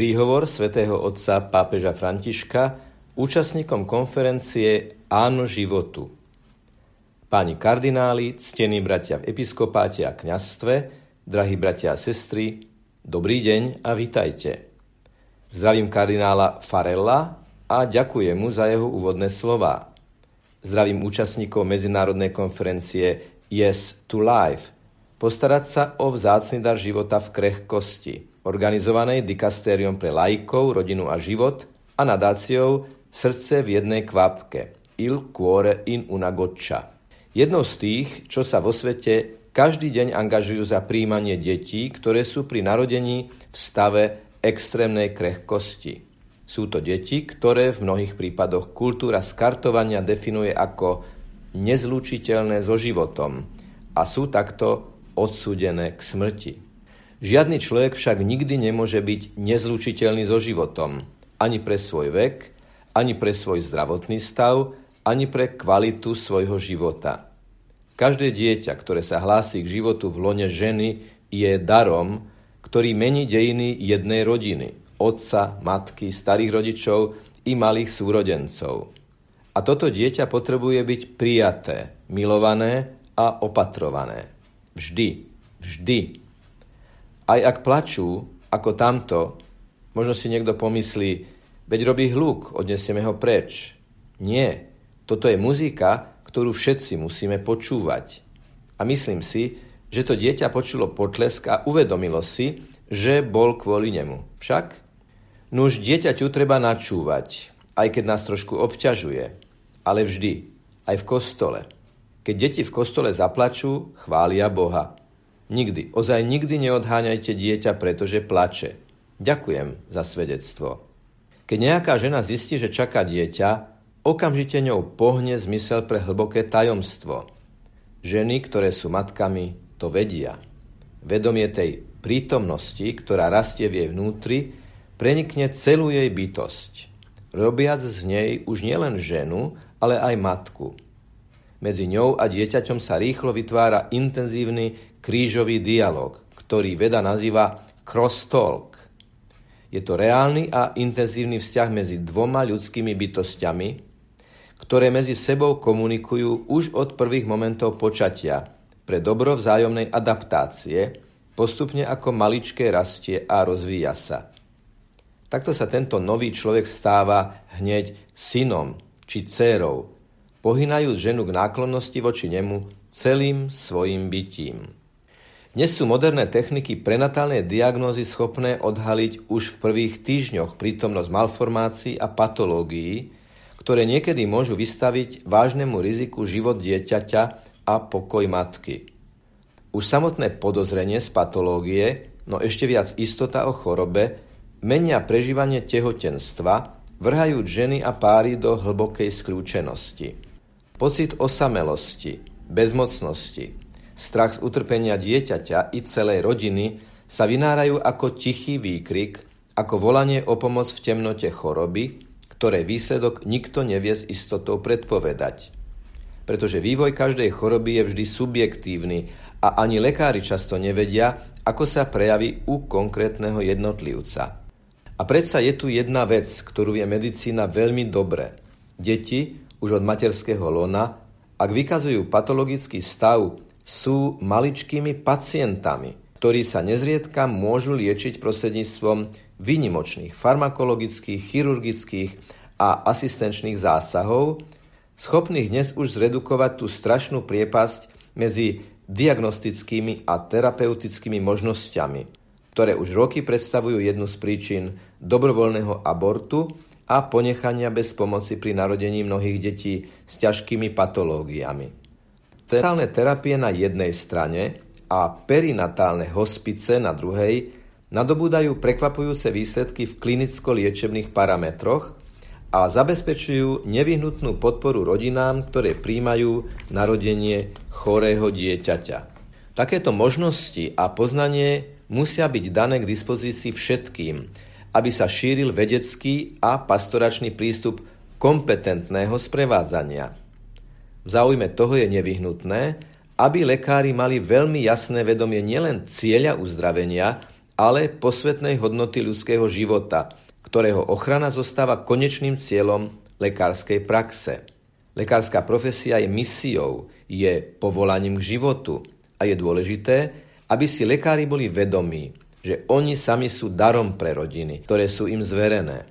Príhovor svätého otca pápeža Františka účastníkom konferencie Áno životu. Páni kardináli, ctení bratia v episkopáte a kňastve, drahí bratia a sestry, dobrý deň a vitajte. Zdravím kardinála Farella a ďakujem mu za jeho úvodné slová. Zdravím účastníkov medzinárodnej konferencie Yes to Life, postarať sa o vzácny dar života v krehkosti, organizovanej dikastériom pre lajkov, rodinu a život a nadáciou Srdce v jednej kvapke, Il Cuore in una goccia. Jednou z tých, čo sa vo svete každý deň angažujú za príjmanie detí, ktoré sú pri narodení v stave extrémnej krehkosti. Sú to deti, ktoré v mnohých prípadoch kultúra skartovania definuje ako nezlučiteľné so životom a sú takto odsúdené k smrti. Žiadny človek však nikdy nemôže byť nezlučiteľný so životom, ani pre svoj vek, ani pre svoj zdravotný stav, ani pre kvalitu svojho života. Každé dieťa, ktoré sa hlási k životu v lone ženy, je darom, ktorý mení dejiny jednej rodiny otca, matky, starých rodičov i malých súrodencov. A toto dieťa potrebuje byť prijaté, milované a opatrované. Vždy, vždy. Aj ak plačú, ako tamto, možno si niekto pomyslí, veď robí hluk, odnesieme ho preč. Nie, toto je muzika, ktorú všetci musíme počúvať. A myslím si, že to dieťa počulo potlesk a uvedomilo si, že bol kvôli nemu. Však Nuž dieťaťu treba načúvať, aj keď nás trošku obťažuje, ale vždy, aj v kostole. Keď deti v kostole zaplačú, chvália Boha. Nikdy, ozaj nikdy neodháňajte dieťa, pretože plače. Ďakujem za svedectvo. Keď nejaká žena zistí, že čaká dieťa, okamžite ňou pohne zmysel pre hlboké tajomstvo. Ženy, ktoré sú matkami, to vedia. Vedomie tej prítomnosti, ktorá rastie v jej vnútri, prenikne celú jej bytosť, robiac z nej už nielen ženu, ale aj matku. Medzi ňou a dieťaťom sa rýchlo vytvára intenzívny krížový dialog, ktorý veda nazýva cross-talk. Je to reálny a intenzívny vzťah medzi dvoma ľudskými bytostiami, ktoré medzi sebou komunikujú už od prvých momentov počatia pre dobro vzájomnej adaptácie, postupne ako maličké rastie a rozvíja sa. Takto sa tento nový človek stáva hneď synom či dcérou, pohynajúc ženu k náklonnosti voči nemu celým svojim bytím. Dnes sú moderné techniky prenatálnej diagnózy schopné odhaliť už v prvých týždňoch prítomnosť malformácií a patológií, ktoré niekedy môžu vystaviť vážnemu riziku život dieťaťa a pokoj matky. Už samotné podozrenie z patológie, no ešte viac istota o chorobe, menia prežívanie tehotenstva, vrhajúc ženy a páry do hlbokej skľúčenosti. Pocit osamelosti, bezmocnosti, strach z utrpenia dieťaťa i celej rodiny sa vynárajú ako tichý výkrik, ako volanie o pomoc v temnote choroby, ktoré výsledok nikto nevie s istotou predpovedať. Pretože vývoj každej choroby je vždy subjektívny a ani lekári často nevedia, ako sa prejaví u konkrétneho jednotlivca. A predsa je tu jedna vec, ktorú vie medicína veľmi dobre. Deti už od materského lona, ak vykazujú patologický stav, sú maličkými pacientami, ktorí sa nezriedka môžu liečiť prostredníctvom výnimočných farmakologických, chirurgických a asistenčných zásahov, schopných dnes už zredukovať tú strašnú priepasť medzi diagnostickými a terapeutickými možnosťami, ktoré už roky predstavujú jednu z príčin dobrovoľného abortu a ponechania bez pomoci pri narodení mnohých detí s ťažkými patológiami. Centrálne terapie na jednej strane a perinatálne hospice na druhej nadobúdajú prekvapujúce výsledky v klinicko-liečebných parametroch a zabezpečujú nevyhnutnú podporu rodinám, ktoré príjmajú narodenie chorého dieťaťa. Takéto možnosti a poznanie musia byť dané k dispozícii všetkým, aby sa šíril vedecký a pastoračný prístup kompetentného sprevádzania. V záujme toho je nevyhnutné, aby lekári mali veľmi jasné vedomie nielen cieľa uzdravenia, ale posvetnej hodnoty ľudského života, ktorého ochrana zostáva konečným cieľom lekárskej praxe. Lekárska profesia je misiou, je povolaním k životu a je dôležité, aby si lekári boli vedomí, že oni sami sú darom pre rodiny, ktoré sú im zverené.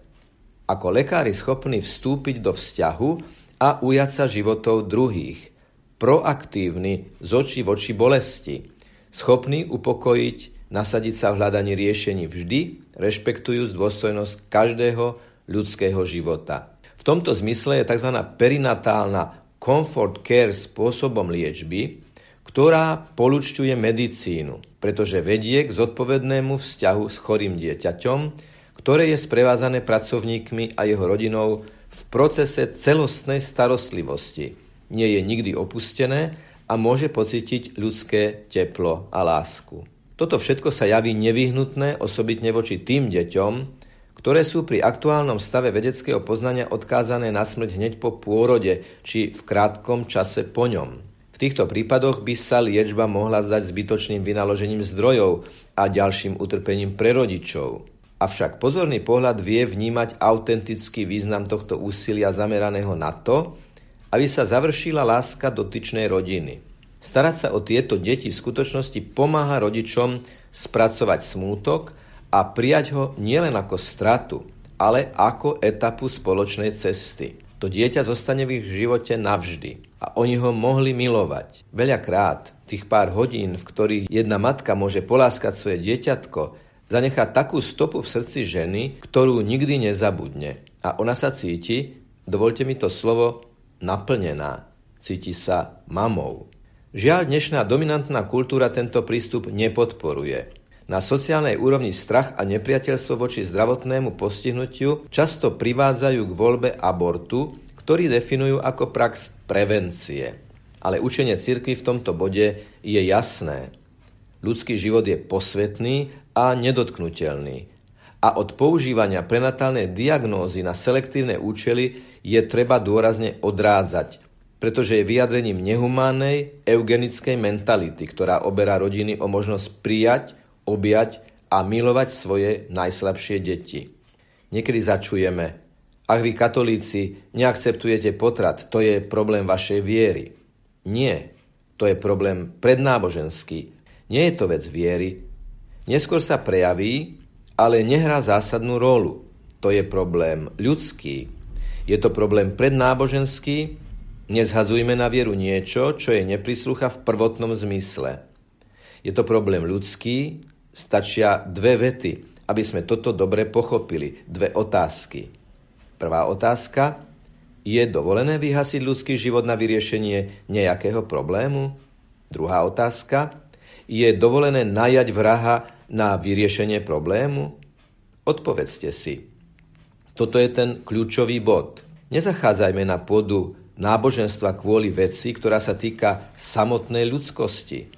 Ako lekári schopní vstúpiť do vzťahu a ujať sa životov druhých, proaktívni z očí v bolesti, schopní upokojiť nasadiť sa v hľadaní riešení vždy, rešpektujúc dôstojnosť každého ľudského života. V tomto zmysle je tzv. perinatálna comfort care spôsobom liečby, ktorá polučťuje medicínu, pretože vedie k zodpovednému vzťahu s chorým dieťaťom, ktoré je sprevázané pracovníkmi a jeho rodinou v procese celostnej starostlivosti. Nie je nikdy opustené a môže pocítiť ľudské teplo a lásku. Toto všetko sa javí nevyhnutné osobitne voči tým deťom, ktoré sú pri aktuálnom stave vedeckého poznania odkázané na smrť hneď po pôrode či v krátkom čase po ňom. V týchto prípadoch by sa liečba mohla zdať zbytočným vynaložením zdrojov a ďalším utrpením pre rodičov. Avšak pozorný pohľad vie vnímať autentický význam tohto úsilia zameraného na to, aby sa završila láska dotyčnej rodiny – Starať sa o tieto deti v skutočnosti pomáha rodičom spracovať smútok a prijať ho nielen ako stratu, ale ako etapu spoločnej cesty. To dieťa zostane v ich živote navždy a oni ho mohli milovať. Veľakrát tých pár hodín, v ktorých jedna matka môže poláskať svoje dieťatko, zanechá takú stopu v srdci ženy, ktorú nikdy nezabudne. A ona sa cíti, dovolte mi to slovo, naplnená. Cíti sa mamou. Žiaľ, dnešná dominantná kultúra tento prístup nepodporuje. Na sociálnej úrovni strach a nepriateľstvo voči zdravotnému postihnutiu často privádzajú k voľbe abortu, ktorý definujú ako prax prevencie. Ale učenie cirkvi v tomto bode je jasné. Ľudský život je posvetný a nedotknutelný. A od používania prenatálnej diagnózy na selektívne účely je treba dôrazne odrádzať, pretože je vyjadrením nehumánnej, eugenickej mentality, ktorá oberá rodiny o možnosť prijať, objať a milovať svoje najslabšie deti. Niekedy začujeme, ak vy katolíci neakceptujete potrat, to je problém vašej viery. Nie, to je problém prednáboženský. Nie je to vec viery. Neskôr sa prejaví, ale nehrá zásadnú rolu. To je problém ľudský. Je to problém prednáboženský, Nezhadzujme na vieru niečo, čo je neprislucha v prvotnom zmysle. Je to problém ľudský, stačia dve vety, aby sme toto dobre pochopili. Dve otázky. Prvá otázka. Je dovolené vyhasiť ľudský život na vyriešenie nejakého problému? Druhá otázka. Je dovolené najať vraha na vyriešenie problému? Odpovedzte si. Toto je ten kľúčový bod. Nezachádzajme na pôdu náboženstva kvôli veci, ktorá sa týka samotnej ľudskosti.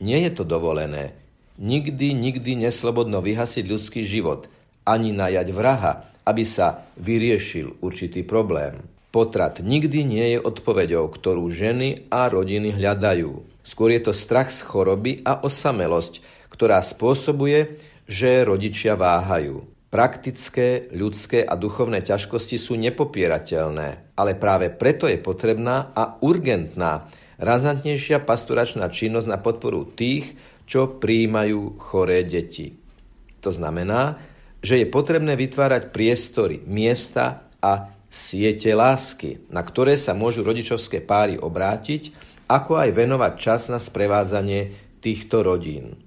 Nie je to dovolené. Nikdy, nikdy neslobodno vyhasiť ľudský život, ani najať vraha, aby sa vyriešil určitý problém. Potrat nikdy nie je odpoveďou, ktorú ženy a rodiny hľadajú. Skôr je to strach z choroby a osamelosť, ktorá spôsobuje, že rodičia váhajú. Praktické, ľudské a duchovné ťažkosti sú nepopierateľné, ale práve preto je potrebná a urgentná razantnejšia pastoračná činnosť na podporu tých, čo prijímajú choré deti. To znamená, že je potrebné vytvárať priestory, miesta a siete lásky, na ktoré sa môžu rodičovské páry obrátiť, ako aj venovať čas na sprevádzanie týchto rodín.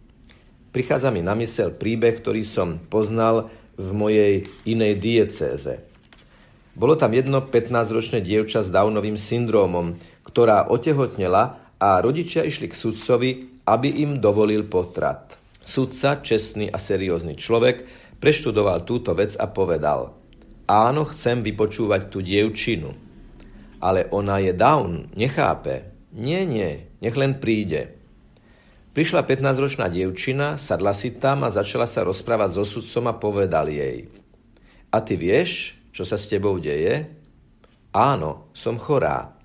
Prichádza mi na mysel príbeh, ktorý som poznal v mojej inej diecéze. Bolo tam jedno 15-ročné dievča s Downovým syndrómom, ktorá otehotnela a rodičia išli k sudcovi, aby im dovolil potrat. Sudca, čestný a seriózny človek, preštudoval túto vec a povedal Áno, chcem vypočúvať tú dievčinu. Ale ona je Down, nechápe. Nie, nie, nech len príde. Prišla 15-ročná dievčina, sadla si tam a začala sa rozprávať so sudcom a povedal jej. A ty vieš, čo sa s tebou deje? Áno, som chorá.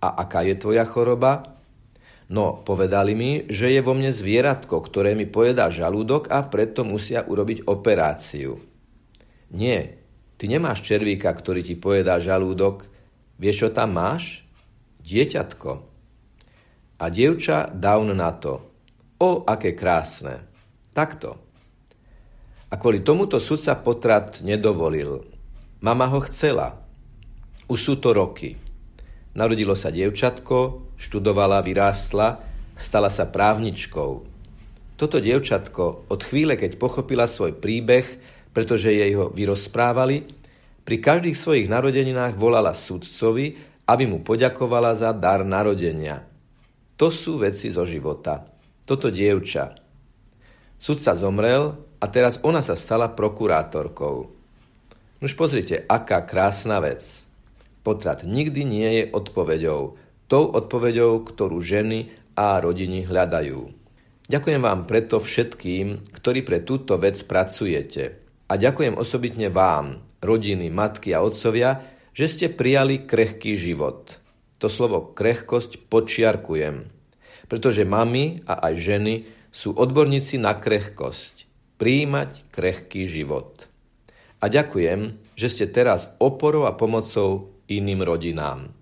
A aká je tvoja choroba? No, povedali mi, že je vo mne zvieratko, ktoré mi pojedá žalúdok a preto musia urobiť operáciu. Nie, ty nemáš červíka, ktorý ti pojedá žalúdok. Vieš, čo tam máš? Dieťatko. A dievča down na to. O, aké krásne. Takto. A kvôli tomuto sudca potrat nedovolil. Mama ho chcela. Už sú to roky. Narodilo sa dievčatko, študovala, vyrástla, stala sa právničkou. Toto dievčatko od chvíle, keď pochopila svoj príbeh, pretože jej ho vyrozprávali, pri každých svojich narodeninách volala sudcovi, aby mu poďakovala za dar narodenia. To sú veci zo života. Toto dievča. Sudca zomrel a teraz ona sa stala prokurátorkou. Už pozrite, aká krásna vec. Potrat nikdy nie je odpoveďou, tou odpoveďou, ktorú ženy a rodiny hľadajú. Ďakujem vám preto všetkým, ktorí pre túto vec pracujete. A ďakujem osobitne vám, rodiny, matky a otcovia, že ste prijali krehký život. To slovo krehkosť počiarkujem, pretože mami a aj ženy sú odborníci na krehkosť. Príjmať krehký život. A ďakujem, že ste teraz oporou a pomocou iným rodinám.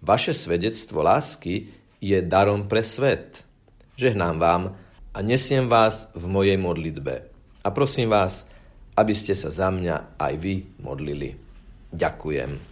Vaše svedectvo lásky je darom pre svet. Žehnám vám a nesiem vás v mojej modlitbe. A prosím vás, aby ste sa za mňa aj vy modlili. Ďakujem.